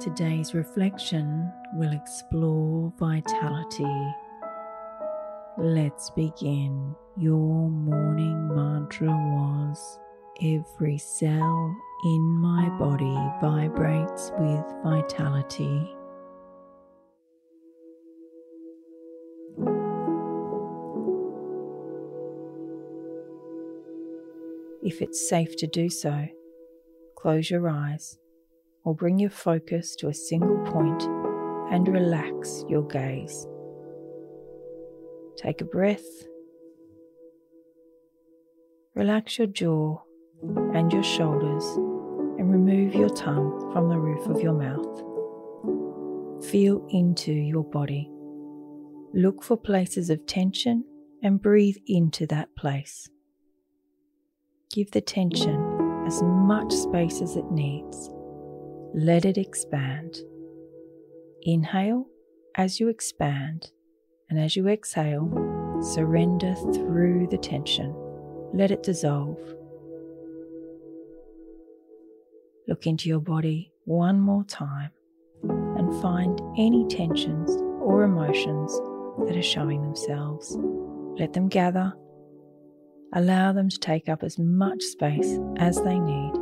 Today's reflection will explore vitality. Let's begin. Your morning mantra was Every cell in my body vibrates with vitality. If it's safe to do so, close your eyes or bring your focus to a single point and relax your gaze. Take a breath. Relax your jaw and your shoulders and remove your tongue from the roof of your mouth. Feel into your body. Look for places of tension and breathe into that place. Give the tension as much space as it needs. Let it expand. Inhale as you expand, and as you exhale, surrender through the tension. Let it dissolve. Look into your body one more time and find any tensions or emotions that are showing themselves. Let them gather Allow them to take up as much space as they need.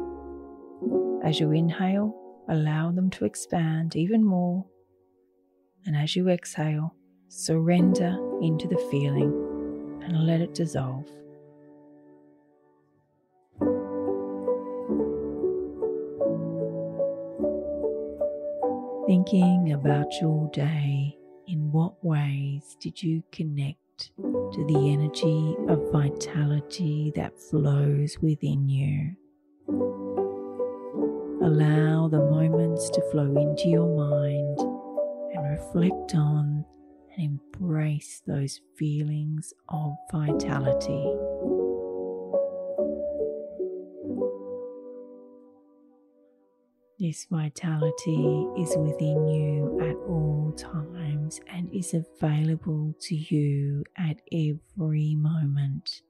As you inhale, allow them to expand even more. And as you exhale, surrender into the feeling and let it dissolve. Thinking about your day, in what ways did you connect to the energy of vitality that flows within you. Allow the moments to flow into your mind and reflect on and embrace those feelings of vitality. This vitality is within you at all times and is available to you at every moment.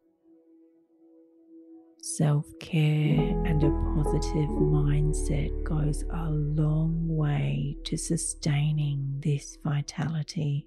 Self care and a positive mindset goes a long way to sustaining this vitality.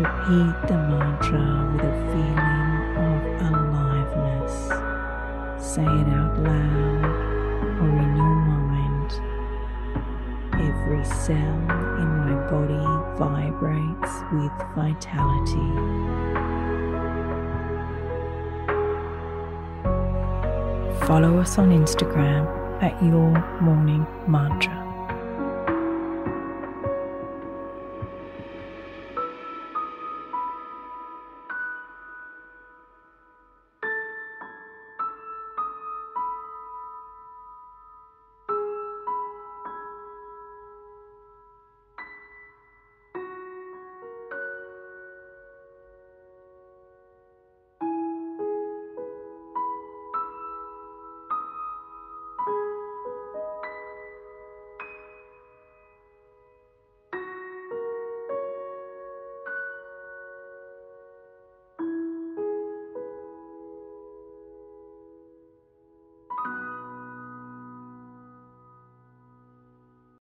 Repeat the mantra with a feeling of aliveness. Say it out loud or in your mind. Every cell in my body vibrates with vitality. Follow us on Instagram at Your Morning Mantra.